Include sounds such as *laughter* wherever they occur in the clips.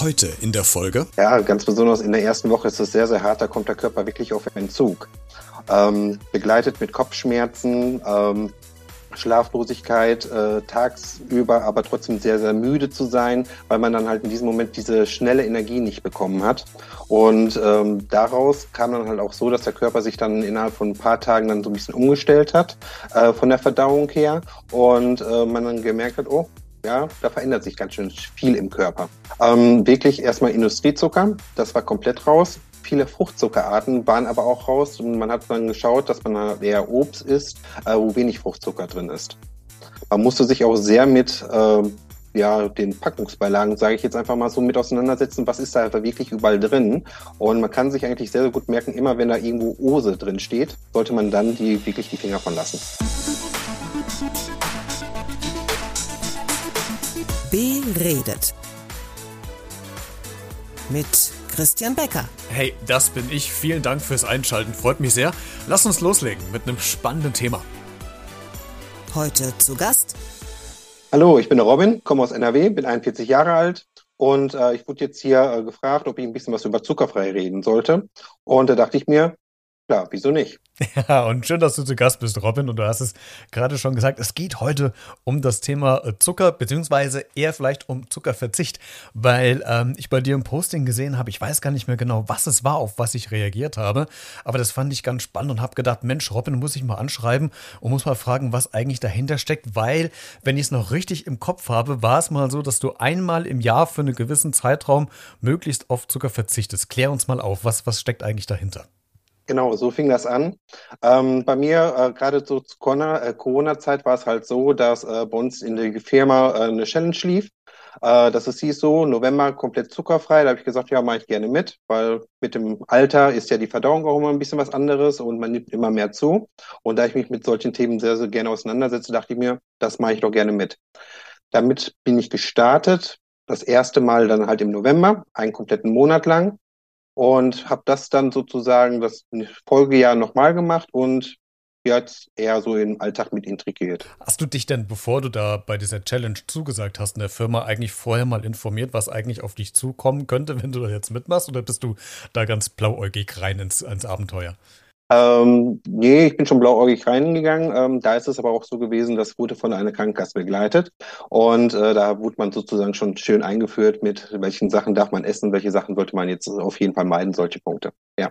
Heute in der Folge. Ja, ganz besonders in der ersten Woche ist es sehr, sehr hart. Da kommt der Körper wirklich auf Entzug. Ähm, begleitet mit Kopfschmerzen, ähm, Schlaflosigkeit, äh, tagsüber aber trotzdem sehr, sehr müde zu sein, weil man dann halt in diesem Moment diese schnelle Energie nicht bekommen hat. Und ähm, daraus kam dann halt auch so, dass der Körper sich dann innerhalb von ein paar Tagen dann so ein bisschen umgestellt hat äh, von der Verdauung her und äh, man dann gemerkt hat, oh, ja, da verändert sich ganz schön viel im Körper. Ähm, wirklich erstmal Industriezucker, das war komplett raus. Viele Fruchtzuckerarten waren aber auch raus und man hat dann geschaut, dass man eher Obst isst, äh, wo wenig Fruchtzucker drin ist. Man musste sich auch sehr mit äh, ja, den Packungsbeilagen, sage ich jetzt einfach mal so, mit auseinandersetzen, was ist da wirklich überall drin. Und man kann sich eigentlich sehr, sehr gut merken, immer wenn da irgendwo Ose drin steht, sollte man dann die wirklich die Finger von lassen. Beredet. Mit Christian Becker. Hey, das bin ich. Vielen Dank fürs Einschalten. Freut mich sehr. Lass uns loslegen mit einem spannenden Thema. Heute zu Gast. Hallo, ich bin der Robin, komme aus NRW, bin 41 Jahre alt und äh, ich wurde jetzt hier äh, gefragt, ob ich ein bisschen was über zuckerfrei reden sollte. Und da dachte ich mir, Klar, wieso nicht? *laughs* Ja, und schön, dass du zu Gast bist, Robin. Und du hast es gerade schon gesagt, es geht heute um das Thema äh, Zucker, beziehungsweise eher vielleicht um Zuckerverzicht, weil ähm, ich bei dir im Posting gesehen habe, ich weiß gar nicht mehr genau, was es war, auf was ich reagiert habe, aber das fand ich ganz spannend und habe gedacht, Mensch, Robin muss ich mal anschreiben und muss mal fragen, was eigentlich dahinter steckt, weil, wenn ich es noch richtig im Kopf habe, war es mal so, dass du einmal im Jahr für einen gewissen Zeitraum möglichst auf Zucker verzichtest. Klär uns mal auf, was, was steckt eigentlich dahinter? Genau, so fing das an. Ähm, bei mir, äh, gerade so zu äh, Corona-Zeit, war es halt so, dass äh, bei uns in der Firma äh, eine Challenge lief. Äh, dass es hieß so, November komplett zuckerfrei. Da habe ich gesagt, ja, mache ich gerne mit, weil mit dem Alter ist ja die Verdauung auch immer ein bisschen was anderes und man nimmt immer mehr zu. Und da ich mich mit solchen Themen sehr, sehr gerne auseinandersetze, dachte ich mir, das mache ich doch gerne mit. Damit bin ich gestartet. Das erste Mal dann halt im November, einen kompletten Monat lang und habe das dann sozusagen das Folgejahr nochmal gemacht und jetzt eher so im Alltag mit integriert. Hast du dich denn, bevor du da bei dieser Challenge zugesagt hast, in der Firma eigentlich vorher mal informiert, was eigentlich auf dich zukommen könnte, *laughs* wenn du da jetzt mitmachst? Oder bist du da ganz blauäugig rein ins, ins Abenteuer? Ähm, nee, ich bin schon blauäugig reingegangen. Ähm, da ist es aber auch so gewesen, das wurde von einer Krankenkasse begleitet. Und äh, da wurde man sozusagen schon schön eingeführt, mit welchen Sachen darf man essen, welche Sachen sollte man jetzt auf jeden Fall meiden, solche Punkte. Ja.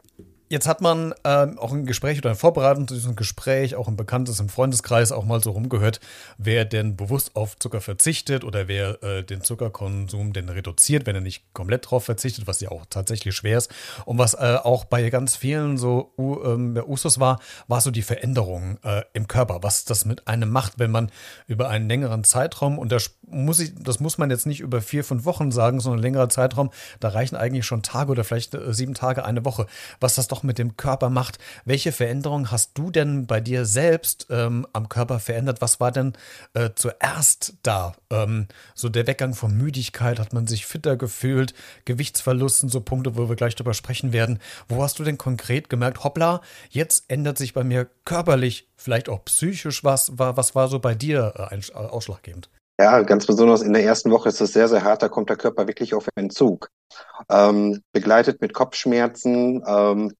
Jetzt hat man ähm, auch ein Gespräch oder ein Vorbereitung zu diesem Gespräch, auch ein Bekanntes im Freundeskreis auch mal so rumgehört, wer denn bewusst auf Zucker verzichtet oder wer äh, den Zuckerkonsum denn reduziert, wenn er nicht komplett drauf verzichtet, was ja auch tatsächlich schwer ist. Und was äh, auch bei ganz vielen so uh, ähm, Usus war, war so die Veränderung äh, im Körper, was das mit einem macht, wenn man über einen längeren Zeitraum, und das muss, ich, das muss man jetzt nicht über vier, fünf Wochen sagen, sondern längerer Zeitraum, da reichen eigentlich schon Tage oder vielleicht äh, sieben Tage, eine Woche, was das doch auch mit dem Körper macht. Welche Veränderungen hast du denn bei dir selbst ähm, am Körper verändert? Was war denn äh, zuerst da? Ähm, so der Weggang von Müdigkeit, hat man sich fitter gefühlt, Gewichtsverlusten, so Punkte, wo wir gleich drüber sprechen werden. Wo hast du denn konkret gemerkt, hoppla, jetzt ändert sich bei mir körperlich, vielleicht auch psychisch was? War, was war so bei dir äh, äh, ausschlaggebend? Ja, ganz besonders in der ersten Woche ist es sehr, sehr hart. Da kommt der Körper wirklich auf Entzug. Ähm, begleitet mit Kopfschmerzen, ähm,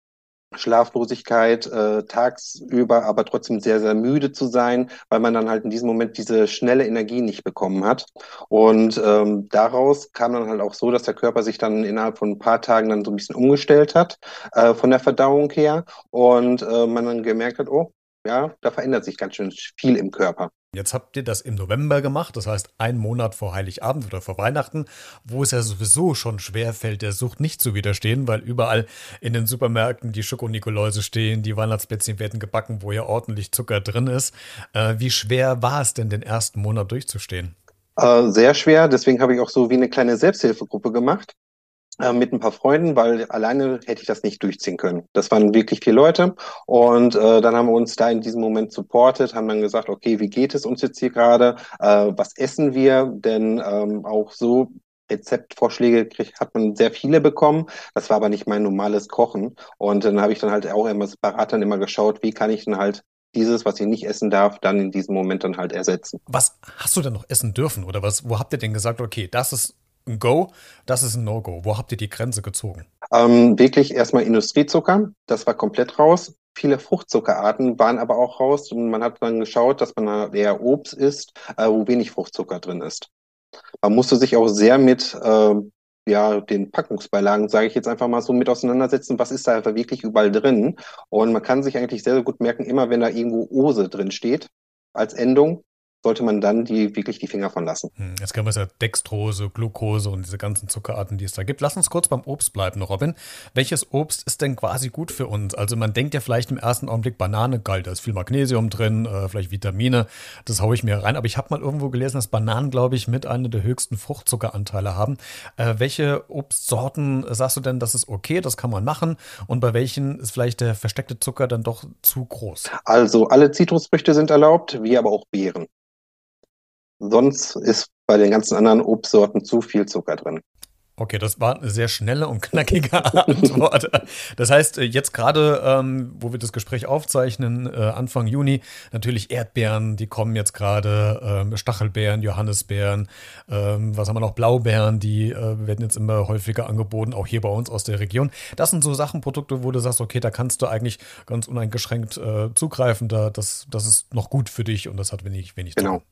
Schlaflosigkeit äh, tagsüber, aber trotzdem sehr, sehr müde zu sein, weil man dann halt in diesem Moment diese schnelle Energie nicht bekommen hat. Und ähm, daraus kam dann halt auch so, dass der Körper sich dann innerhalb von ein paar Tagen dann so ein bisschen umgestellt hat äh, von der Verdauung her und äh, man dann gemerkt hat, oh, ja, da verändert sich ganz schön viel im Körper. Jetzt habt ihr das im November gemacht, das heißt einen Monat vor Heiligabend oder vor Weihnachten, wo es ja sowieso schon schwer fällt, der Sucht nicht zu widerstehen, weil überall in den Supermärkten die Schokonikoläuse stehen, die Weihnachtsplätzchen werden gebacken, wo ja ordentlich Zucker drin ist. Äh, wie schwer war es denn, den ersten Monat durchzustehen? Äh, sehr schwer, deswegen habe ich auch so wie eine kleine Selbsthilfegruppe gemacht äh, mit ein paar Freunden, weil alleine hätte ich das nicht durchziehen können. Das waren wirklich vier Leute und äh, dann haben wir uns da in diesem Moment supportet, haben dann gesagt, okay, wie geht es uns jetzt hier gerade, äh, was essen wir, denn ähm, auch so Rezeptvorschläge krieg, hat man sehr viele bekommen. Das war aber nicht mein normales Kochen. Und dann habe ich dann halt auch immer separat dann immer geschaut, wie kann ich denn halt dieses, was ich nicht essen darf, dann in diesem Moment dann halt ersetzen. Was hast du denn noch essen dürfen? Oder was, wo habt ihr denn gesagt, okay, das ist ein Go, das ist ein No-Go. Wo habt ihr die Grenze gezogen? Ähm, wirklich erstmal Industriezucker, das war komplett raus. Viele Fruchtzuckerarten waren aber auch raus und man hat dann geschaut, dass man eher Obst isst, äh, wo wenig Fruchtzucker drin ist. Man musste sich auch sehr mit äh, ja, den Packungsbeilagen, sage ich jetzt einfach mal so, mit auseinandersetzen, was ist da wirklich überall drin. Und man kann sich eigentlich sehr, sehr gut merken, immer wenn da irgendwo Ose drin steht als Endung, sollte man dann die wirklich die Finger von lassen. Hm, jetzt können wir es ja Dextrose, Glucose und diese ganzen Zuckerarten, die es da gibt. Lass uns kurz beim Obst bleiben, Robin. Welches Obst ist denn quasi gut für uns? Also man denkt ja vielleicht im ersten Augenblick Banane, geil, da ist viel Magnesium drin, äh, vielleicht Vitamine, das haue ich mir rein. Aber ich habe mal irgendwo gelesen, dass Bananen, glaube ich, mit einer der höchsten Fruchtzuckeranteile haben. Äh, welche Obstsorten sagst du denn, das ist okay, das kann man machen? Und bei welchen ist vielleicht der versteckte Zucker dann doch zu groß? Also alle Zitrusfrüchte sind erlaubt, wie aber auch Beeren. Sonst ist bei den ganzen anderen Obstsorten zu viel Zucker drin. Okay, das war eine sehr schnelle und knackige *laughs* Antwort. Das heißt, äh, jetzt gerade, ähm, wo wir das Gespräch aufzeichnen, äh, Anfang Juni, natürlich Erdbeeren, die kommen jetzt gerade, ähm, Stachelbeeren, Johannisbeeren, ähm, was haben wir noch, Blaubeeren, die äh, werden jetzt immer häufiger angeboten, auch hier bei uns aus der Region. Das sind so Sachen, Produkte, wo du sagst, okay, da kannst du eigentlich ganz uneingeschränkt äh, zugreifen, da, das, das ist noch gut für dich und das hat wenig, wenig Genau. Zucker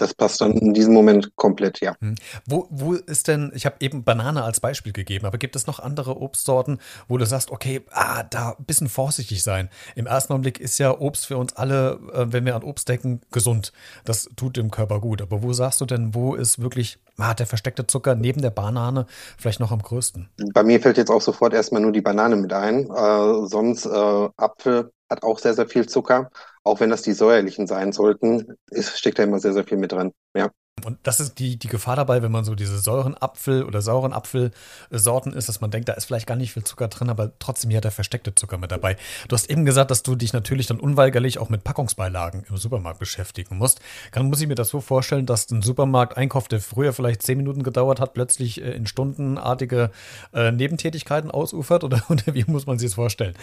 das passt dann in diesem Moment komplett, ja. Hm. Wo, wo ist denn, ich habe eben Banane als Beispiel gegeben, aber gibt es noch andere Obstsorten, wo du sagst, okay, ah, da ein bisschen vorsichtig sein. Im ersten Augenblick ist ja Obst für uns alle, äh, wenn wir an Obst denken, gesund. Das tut dem Körper gut. Aber wo sagst du denn, wo ist wirklich ah, der versteckte Zucker neben der Banane vielleicht noch am größten? Bei mir fällt jetzt auch sofort erstmal nur die Banane mit ein. Äh, sonst äh, Apfel hat auch sehr, sehr viel Zucker auch wenn das die säuerlichen sein sollten, ist, steckt da immer sehr, sehr viel mit dran. Ja. Und das ist die, die Gefahr dabei, wenn man so diese säuren Apfel oder sauren Apfelsorten ist, dass man denkt, da ist vielleicht gar nicht viel Zucker drin, aber trotzdem hier hat der versteckte Zucker mit dabei. Du hast eben gesagt, dass du dich natürlich dann unweigerlich auch mit Packungsbeilagen im Supermarkt beschäftigen musst. Kann, muss ich mir das so vorstellen, dass ein Supermarkteinkauf, der früher vielleicht zehn Minuten gedauert hat, plötzlich äh, in stundenartige äh, Nebentätigkeiten ausufert? Oder, *laughs* oder wie muss man sich das vorstellen?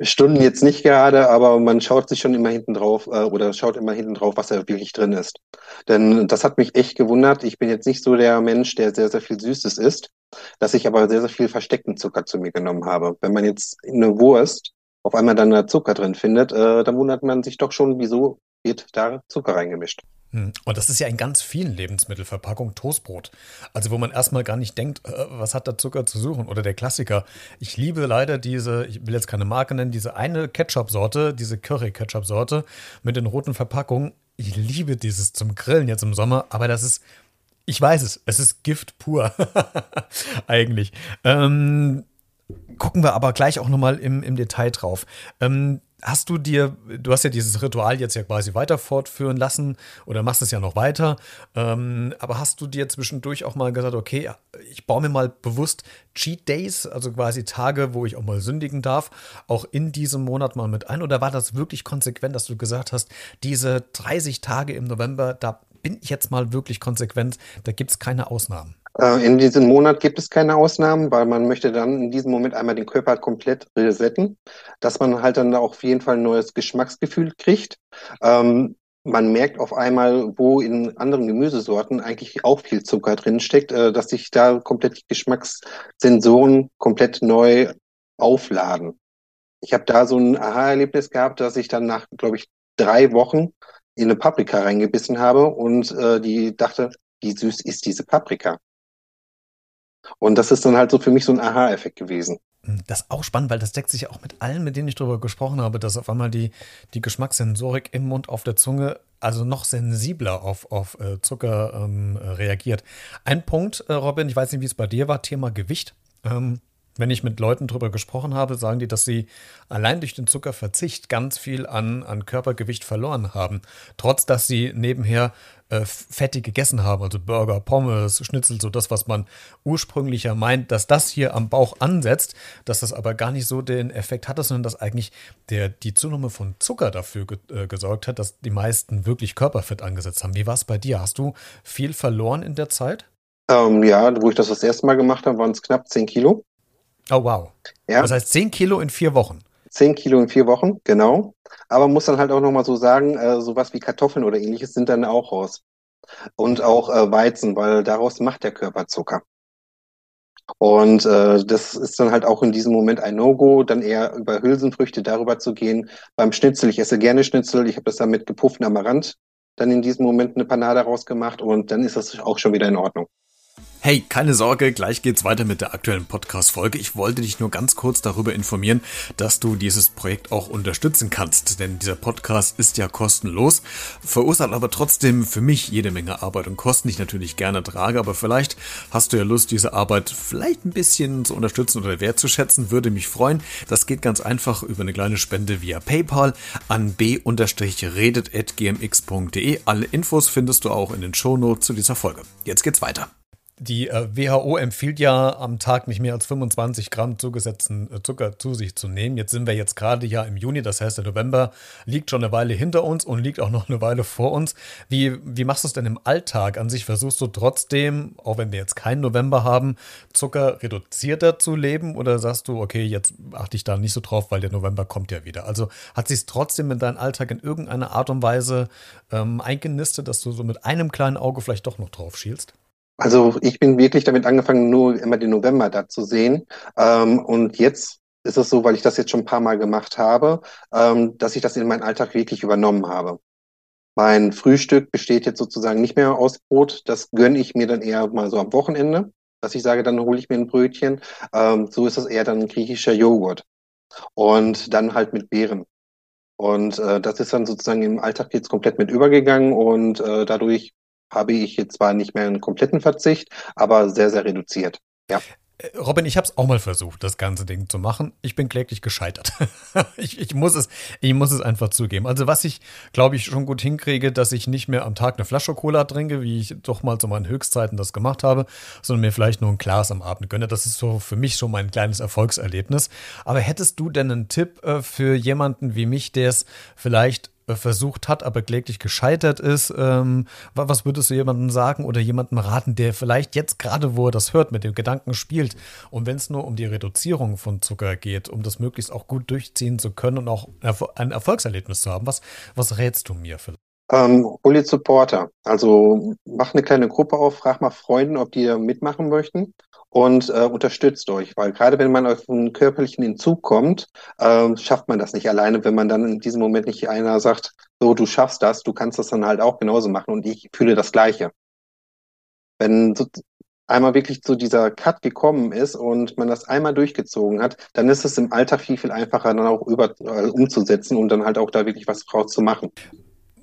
Stunden jetzt nicht gerade, aber man schaut sich schon immer hinten drauf äh, oder schaut immer hinten drauf, was da wirklich drin ist. Denn das hat mich echt gewundert. Ich bin jetzt nicht so der Mensch, der sehr, sehr viel Süßes isst, dass ich aber sehr, sehr viel versteckten Zucker zu mir genommen habe. Wenn man jetzt in eine Wurst auf einmal dann da Zucker drin findet, äh, dann wundert man sich doch schon, wieso wird da Zucker reingemischt. Und das ist ja in ganz vielen Lebensmittelverpackungen Toastbrot. Also wo man erstmal gar nicht denkt, äh, was hat da Zucker zu suchen? Oder der Klassiker. Ich liebe leider diese, ich will jetzt keine Marke nennen, diese eine Ketchup-Sorte, diese Curry-Ketchup-Sorte mit den roten Verpackungen. Ich liebe dieses zum Grillen jetzt im Sommer, aber das ist, ich weiß es, es ist Gift pur. *laughs* Eigentlich. Ähm, gucken wir aber gleich auch nochmal im, im Detail drauf. Ähm, Hast du dir, du hast ja dieses Ritual jetzt ja quasi weiter fortführen lassen oder machst es ja noch weiter, ähm, aber hast du dir zwischendurch auch mal gesagt, okay, ich baue mir mal bewusst Cheat Days, also quasi Tage, wo ich auch mal sündigen darf, auch in diesem Monat mal mit ein? Oder war das wirklich konsequent, dass du gesagt hast, diese 30 Tage im November, da bin ich jetzt mal wirklich konsequent, da gibt es keine Ausnahmen? Äh, in diesem Monat gibt es keine Ausnahmen, weil man möchte dann in diesem Moment einmal den Körper komplett resetten, dass man halt dann auch auf jeden Fall ein neues Geschmacksgefühl kriegt. Ähm, man merkt auf einmal, wo in anderen Gemüsesorten eigentlich auch viel Zucker drin steckt, äh, dass sich da komplett die Geschmackssensoren komplett neu aufladen. Ich habe da so ein Aha-Erlebnis gehabt, dass ich dann nach, glaube ich, drei Wochen in eine Paprika reingebissen habe und äh, die dachte, wie süß ist diese Paprika? Und das ist dann halt so für mich so ein Aha-Effekt gewesen. Hm, das ist auch spannend, weil das deckt sich auch mit allen, mit denen ich darüber gesprochen habe, dass auf einmal die, die Geschmackssensorik im Mund, auf der Zunge, also noch sensibler auf, auf äh, Zucker ähm, reagiert. Ein Punkt, äh, Robin, ich weiß nicht, wie es bei dir war, Thema Gewicht. Ähm, wenn ich mit Leuten darüber gesprochen habe, sagen die, dass sie allein durch den Zuckerverzicht ganz viel an, an Körpergewicht verloren haben. Trotz, dass sie nebenher äh, fettig gegessen haben, also Burger, Pommes, Schnitzel, so das, was man ursprünglich ja meint, dass das hier am Bauch ansetzt, dass das aber gar nicht so den Effekt hatte, sondern dass eigentlich der, die Zunahme von Zucker dafür ge äh, gesorgt hat, dass die meisten wirklich Körperfett angesetzt haben. Wie war es bei dir? Hast du viel verloren in der Zeit? Ähm, ja, wo ich das das erste Mal gemacht habe, waren es knapp 10 Kilo. Oh, wow. Ja. Das heißt 10 Kilo in vier Wochen. 10 Kilo in vier Wochen, genau. Aber muss dann halt auch nochmal so sagen, äh, sowas wie Kartoffeln oder ähnliches sind dann auch raus. und auch äh, Weizen, weil daraus macht der Körper Zucker. Und äh, das ist dann halt auch in diesem Moment ein No-Go, dann eher über Hülsenfrüchte darüber zu gehen. Beim Schnitzel, ich esse gerne Schnitzel, ich habe das dann mit gepufftem Amaranth dann in diesem Moment eine Panade rausgemacht und dann ist das auch schon wieder in Ordnung. Hey, keine Sorge, gleich geht's weiter mit der aktuellen Podcast-Folge. Ich wollte dich nur ganz kurz darüber informieren, dass du dieses Projekt auch unterstützen kannst, denn dieser Podcast ist ja kostenlos, verursacht aber trotzdem für mich jede Menge Arbeit und Kosten, die ich natürlich gerne trage, aber vielleicht hast du ja Lust, diese Arbeit vielleicht ein bisschen zu unterstützen oder wertzuschätzen, würde mich freuen. Das geht ganz einfach über eine kleine Spende via PayPal an b-redet.gmx.de. Alle Infos findest du auch in den Shownotes zu dieser Folge. Jetzt geht's weiter. Die äh, WHO empfiehlt ja am Tag nicht mehr als 25 Gramm zugesetzten äh, Zucker zu sich zu nehmen. Jetzt sind wir jetzt gerade ja im Juni, das heißt der November liegt schon eine Weile hinter uns und liegt auch noch eine Weile vor uns. Wie, wie machst du es denn im Alltag an sich? Versuchst du trotzdem, auch wenn wir jetzt keinen November haben, Zucker reduzierter zu leben oder sagst du, okay, jetzt achte ich da nicht so drauf, weil der November kommt ja wieder? Also hat sich es trotzdem in deinen Alltag in irgendeiner Art und Weise ähm, eingenistet, dass du so mit einem kleinen Auge vielleicht doch noch drauf schielst? Also ich bin wirklich damit angefangen, nur immer den November da zu sehen. Ähm, und jetzt ist es so, weil ich das jetzt schon ein paar Mal gemacht habe, ähm, dass ich das in meinen Alltag wirklich übernommen habe. Mein Frühstück besteht jetzt sozusagen nicht mehr aus Brot. Das gönne ich mir dann eher mal so am Wochenende, dass ich sage, dann hole ich mir ein Brötchen. Ähm, so ist es eher dann griechischer Joghurt. Und dann halt mit Beeren. Und äh, das ist dann sozusagen im Alltag jetzt komplett mit übergegangen und äh, dadurch habe ich jetzt zwar nicht mehr einen kompletten Verzicht, aber sehr, sehr reduziert. Ja. Äh, Robin, ich habe es auch mal versucht, das ganze Ding zu machen. Ich bin kläglich gescheitert. *laughs* ich, ich, muss es, ich muss es einfach zugeben. Also was ich, glaube ich, schon gut hinkriege, dass ich nicht mehr am Tag eine Flasche Cola trinke, wie ich doch mal zu meinen Höchstzeiten das gemacht habe, sondern mir vielleicht nur ein Glas am Abend gönne. Das ist so für mich schon mein kleines Erfolgserlebnis. Aber hättest du denn einen Tipp äh, für jemanden wie mich, der es vielleicht versucht hat, aber kläglich gescheitert ist. Ähm, was würdest du jemandem sagen oder jemandem raten, der vielleicht jetzt gerade, wo er das hört, mit dem Gedanken spielt und wenn es nur um die Reduzierung von Zucker geht, um das möglichst auch gut durchziehen zu können und auch ein Erfolgserlebnis zu haben, was, was rätst du mir vielleicht? Ähm, hol dir Supporter. Also mach eine kleine Gruppe auf, frag mal Freunden, ob die da mitmachen möchten und äh, unterstützt euch, weil gerade wenn man auf einen körperlichen Entzug kommt, äh, schafft man das nicht alleine, wenn man dann in diesem Moment nicht einer sagt, so du schaffst das, du kannst das dann halt auch genauso machen und ich fühle das Gleiche. Wenn so einmal wirklich zu dieser Cut gekommen ist und man das einmal durchgezogen hat, dann ist es im Alltag viel, viel einfacher dann auch über, äh, umzusetzen und dann halt auch da wirklich was draus zu machen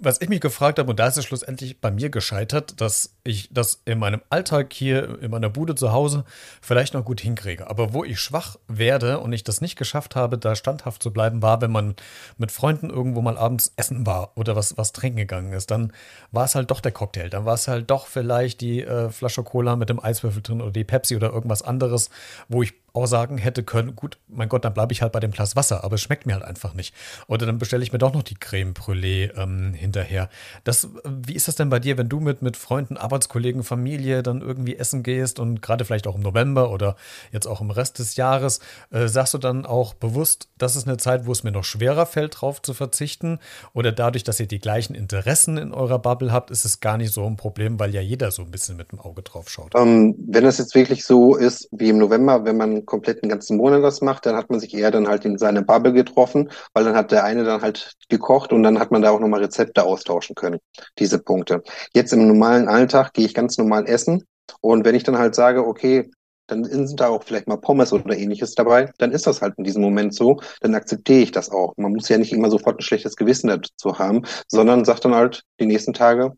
was ich mich gefragt habe, und da ist es schlussendlich bei mir gescheitert, dass ich das in meinem Alltag hier, in meiner Bude zu Hause, vielleicht noch gut hinkriege. Aber wo ich schwach werde und ich das nicht geschafft habe, da standhaft zu bleiben, war, wenn man mit Freunden irgendwo mal abends essen war oder was, was trinken gegangen ist. Dann war es halt doch der Cocktail. Dann war es halt doch vielleicht die äh, Flasche Cola mit dem Eiswürfel drin oder die Pepsi oder irgendwas anderes, wo ich auch sagen hätte können, gut, mein Gott, dann bleibe ich halt bei dem Glas Wasser, aber es schmeckt mir halt einfach nicht. Oder dann bestelle ich mir doch noch die Creme Brûlée ähm, hinterher. Das, wie ist das denn bei dir, wenn du mit, mit Freunden, Arbeitskollegen, Familie dann irgendwie essen gehst und gerade vielleicht auch im November oder jetzt auch im Rest des Jahres, äh, sagst du dann auch bewusst, das ist eine Zeit, wo es mir noch schwerer fällt, drauf zu verzichten? Oder dadurch, dass ihr die gleichen Interessen in eurer Bubble habt, ist es gar nicht so ein Problem, weil ja jeder so ein bisschen mit dem Auge drauf schaut? Ähm, wenn das jetzt wirklich so ist wie im November, wenn man kompletten ganzen Monat das macht, dann hat man sich eher dann halt in seine Bubble getroffen, weil dann hat der eine dann halt gekocht und dann hat man da auch nochmal Rezepte austauschen können, diese Punkte. Jetzt im normalen Alltag gehe ich ganz normal essen und wenn ich dann halt sage, okay, dann sind da auch vielleicht mal Pommes oder ähnliches dabei, dann ist das halt in diesem Moment so, dann akzeptiere ich das auch. Man muss ja nicht immer sofort ein schlechtes Gewissen dazu haben, sondern sagt dann halt die nächsten Tage,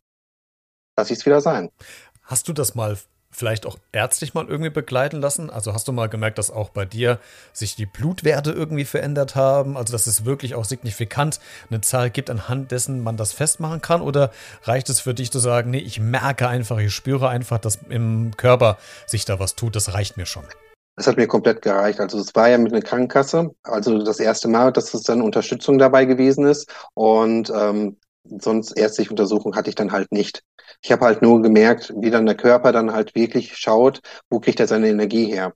lass ich es wieder sein. Hast du das mal vielleicht auch ärztlich mal irgendwie begleiten lassen? Also hast du mal gemerkt, dass auch bei dir sich die Blutwerte irgendwie verändert haben? Also dass es wirklich auch signifikant eine Zahl gibt, anhand dessen man das festmachen kann? Oder reicht es für dich zu sagen, nee, ich merke einfach, ich spüre einfach, dass im Körper sich da was tut, das reicht mir schon? Das hat mir komplett gereicht. Also es war ja mit einer Krankenkasse, also das erste Mal, dass es dann Unterstützung dabei gewesen ist. Und ähm, sonst ärztliche Untersuchung hatte ich dann halt nicht. Ich habe halt nur gemerkt, wie dann der Körper dann halt wirklich schaut, wo kriegt er seine Energie her.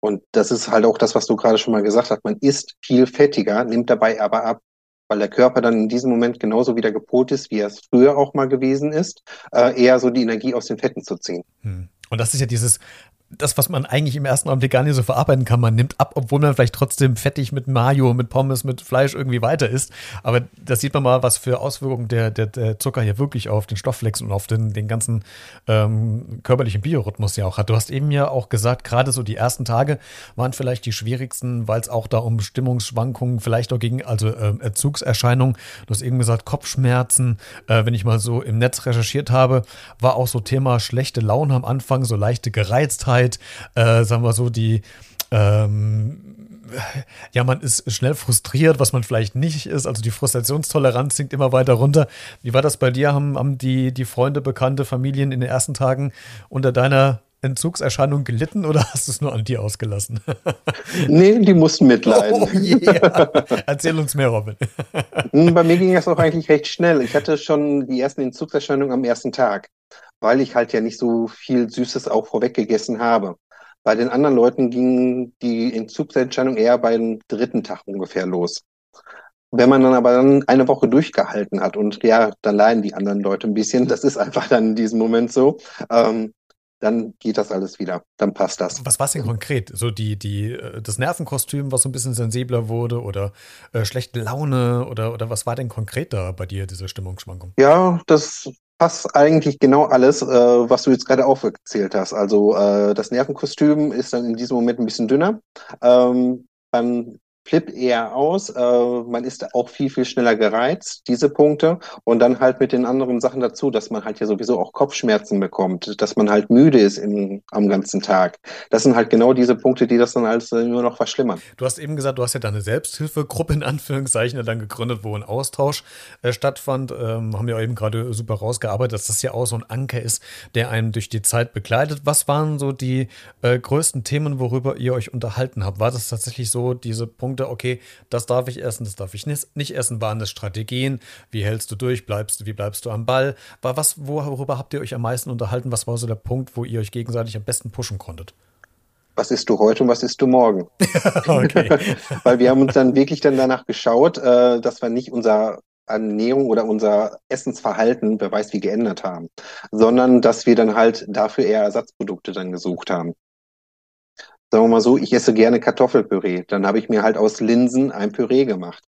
Und das ist halt auch das, was du gerade schon mal gesagt hast. Man isst viel fettiger, nimmt dabei aber ab, weil der Körper dann in diesem Moment genauso wieder gepolt ist, wie er es früher auch mal gewesen ist, äh, eher so die Energie aus den Fetten zu ziehen. Hm. Und das ist ja dieses das, was man eigentlich im ersten Augenblick gar nicht so verarbeiten kann. Man nimmt ab, obwohl man vielleicht trotzdem fettig mit Mayo, mit Pommes, mit Fleisch irgendwie weiter isst. Aber da sieht man mal, was für Auswirkungen der, der, der Zucker hier wirklich auf den Stoffwechsel und auf den, den ganzen ähm, körperlichen Biorhythmus ja auch hat. Du hast eben ja auch gesagt, gerade so die ersten Tage waren vielleicht die schwierigsten, weil es auch da um Stimmungsschwankungen, vielleicht auch gegen, also äh, Erzugserscheinungen, du hast eben gesagt, Kopfschmerzen, äh, wenn ich mal so im Netz recherchiert habe, war auch so Thema schlechte Laune am Anfang, so leichte Gereiztheit. Zeit, äh, sagen wir so, die ähm, ja, man ist schnell frustriert, was man vielleicht nicht ist. Also die Frustrationstoleranz sinkt immer weiter runter. Wie war das bei dir? Haben, haben die, die Freunde, Bekannte, Familien in den ersten Tagen unter deiner Entzugserscheinung gelitten oder *laughs* hast du es nur an dir ausgelassen? *laughs* nee, die mussten mitleiden. Oh yeah. *laughs* Erzähl uns mehr, Robin. Hm, bei mir ging das auch eigentlich recht schnell. Ich hatte schon die ersten Entzugserscheinungen am ersten Tag weil ich halt ja nicht so viel Süßes auch vorweg gegessen habe. Bei den anderen Leuten ging die Entzugsentscheidung eher beim dritten Tag ungefähr los. Wenn man dann aber dann eine Woche durchgehalten hat und ja, dann leiden die anderen Leute ein bisschen, das ist einfach dann in diesem Moment so, ähm, dann geht das alles wieder. Dann passt das. Was war es denn konkret? So die, die, äh, das Nervenkostüm, was so ein bisschen sensibler wurde oder äh, schlechte Laune oder, oder was war denn konkret da bei dir, diese Stimmungsschwankung? Ja, das passt eigentlich genau alles, äh, was du jetzt gerade aufgezählt hast. Also äh, das Nervenkostüm ist dann in diesem Moment ein bisschen dünner. Ähm, beim flippt eher aus. Äh, man ist auch viel, viel schneller gereizt, diese Punkte. Und dann halt mit den anderen Sachen dazu, dass man halt ja sowieso auch Kopfschmerzen bekommt, dass man halt müde ist im, am ganzen Tag. Das sind halt genau diese Punkte, die das dann alles immer noch verschlimmern. Du hast eben gesagt, du hast ja deine Selbsthilfegruppe in Anführungszeichen dann gegründet, wo ein Austausch äh, stattfand. Ähm, haben ja eben gerade super rausgearbeitet, dass das ja auch so ein Anker ist, der einen durch die Zeit begleitet. Was waren so die äh, größten Themen, worüber ihr euch unterhalten habt? War das tatsächlich so diese Punkte, Punkte, okay, das darf ich essen, das darf ich nicht essen, waren das Strategien, wie hältst du durch, bleibst du, wie bleibst du am Ball, war was, worüber habt ihr euch am meisten unterhalten, was war so der Punkt, wo ihr euch gegenseitig am besten pushen konntet? was isst du heute und was isst du morgen? *laughs* *laughs* Weil wir haben uns dann wirklich dann danach geschaut, äh, dass wir nicht unser Ernährung oder unser Essensverhalten, wer weiß wie, geändert haben, sondern dass wir dann halt dafür eher Ersatzprodukte dann gesucht haben sagen wir mal so, ich esse gerne Kartoffelpüree. Dann habe ich mir halt aus Linsen ein Püree gemacht.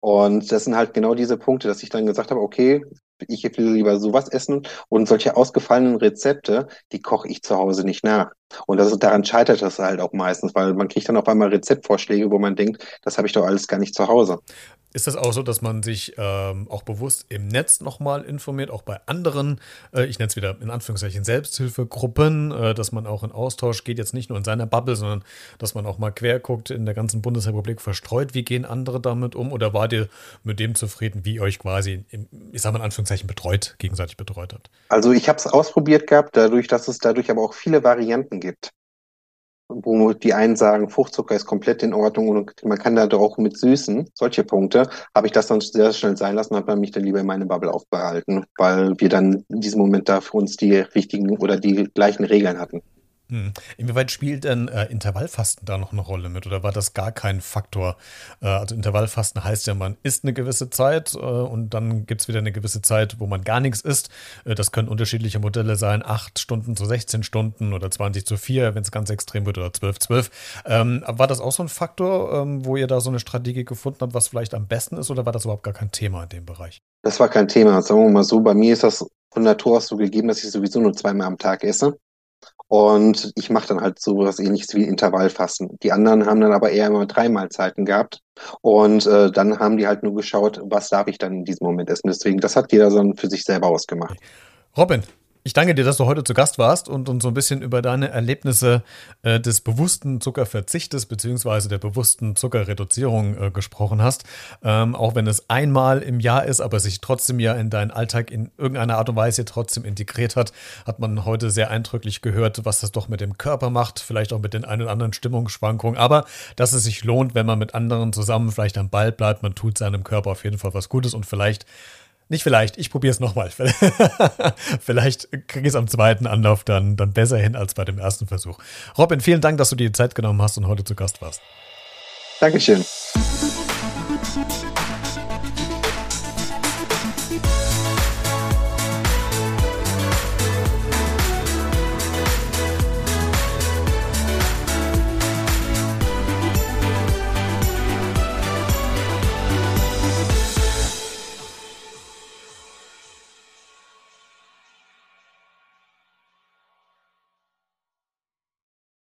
Und das sind halt genau diese Punkte, dass ich dann gesagt habe, okay, ich will lieber sowas essen und solche ausgefallenen Rezepte, die koche ich zu Hause nicht nach. Und das, daran scheitert das halt auch meistens, weil man kriegt dann auf einmal Rezeptvorschläge, wo man denkt, das habe ich doch alles gar nicht zu Hause. Ist das auch so, dass man sich ähm, auch bewusst im Netz nochmal informiert, auch bei anderen, äh, ich nenne es wieder in Anführungszeichen Selbsthilfegruppen, äh, dass man auch in Austausch geht, jetzt nicht nur in seiner Bubble, sondern dass man auch mal quer guckt, in der ganzen Bundesrepublik verstreut, wie gehen andere damit um oder wart ihr mit dem zufrieden, wie euch quasi, im, ich sage mal in Anführungszeichen, betreut, gegenseitig betreut habt? Also ich habe es ausprobiert gehabt, dadurch, dass es dadurch aber auch viele Varianten gibt wo die einen sagen, Fruchtzucker ist komplett in Ordnung und man kann da auch mit süßen, solche Punkte, habe ich das dann sehr schnell sein lassen, habe mich dann lieber in meine Bubble aufbehalten, weil wir dann in diesem Moment da für uns die richtigen oder die gleichen Regeln hatten. Hm. Inwieweit spielt denn äh, Intervallfasten da noch eine Rolle mit oder war das gar kein Faktor? Äh, also Intervallfasten heißt ja, man isst eine gewisse Zeit äh, und dann gibt es wieder eine gewisse Zeit, wo man gar nichts isst. Äh, das können unterschiedliche Modelle sein, 8 Stunden zu 16 Stunden oder 20 zu 4, wenn es ganz extrem wird, oder 12 12. Ähm, war das auch so ein Faktor, ähm, wo ihr da so eine Strategie gefunden habt, was vielleicht am besten ist oder war das überhaupt gar kein Thema in dem Bereich? Das war kein Thema, sagen wir mal so. Bei mir ist das von Natur aus so gegeben, dass ich sowieso nur zweimal am Tag esse. Und ich mache dann halt so was ähnliches wie Intervallfasten. Die anderen haben dann aber eher immer drei Mahlzeiten gehabt. Und äh, dann haben die halt nur geschaut, was darf ich dann in diesem Moment essen. Deswegen, das hat jeder so für sich selber ausgemacht. Robin, ich danke dir, dass du heute zu Gast warst und uns so ein bisschen über deine Erlebnisse äh, des bewussten Zuckerverzichtes beziehungsweise der bewussten Zuckerreduzierung äh, gesprochen hast. Ähm, auch wenn es einmal im Jahr ist, aber sich trotzdem ja in deinen Alltag in irgendeiner Art und Weise trotzdem integriert hat, hat man heute sehr eindrücklich gehört, was das doch mit dem Körper macht, vielleicht auch mit den ein oder anderen Stimmungsschwankungen, aber dass es sich lohnt, wenn man mit anderen zusammen vielleicht am Ball bleibt, man tut seinem Körper auf jeden Fall was Gutes und vielleicht nicht vielleicht, ich probiere es nochmal. *laughs* vielleicht kriege ich es am zweiten Anlauf dann, dann besser hin als bei dem ersten Versuch. Robin, vielen Dank, dass du dir die Zeit genommen hast und heute zu Gast warst. Dankeschön.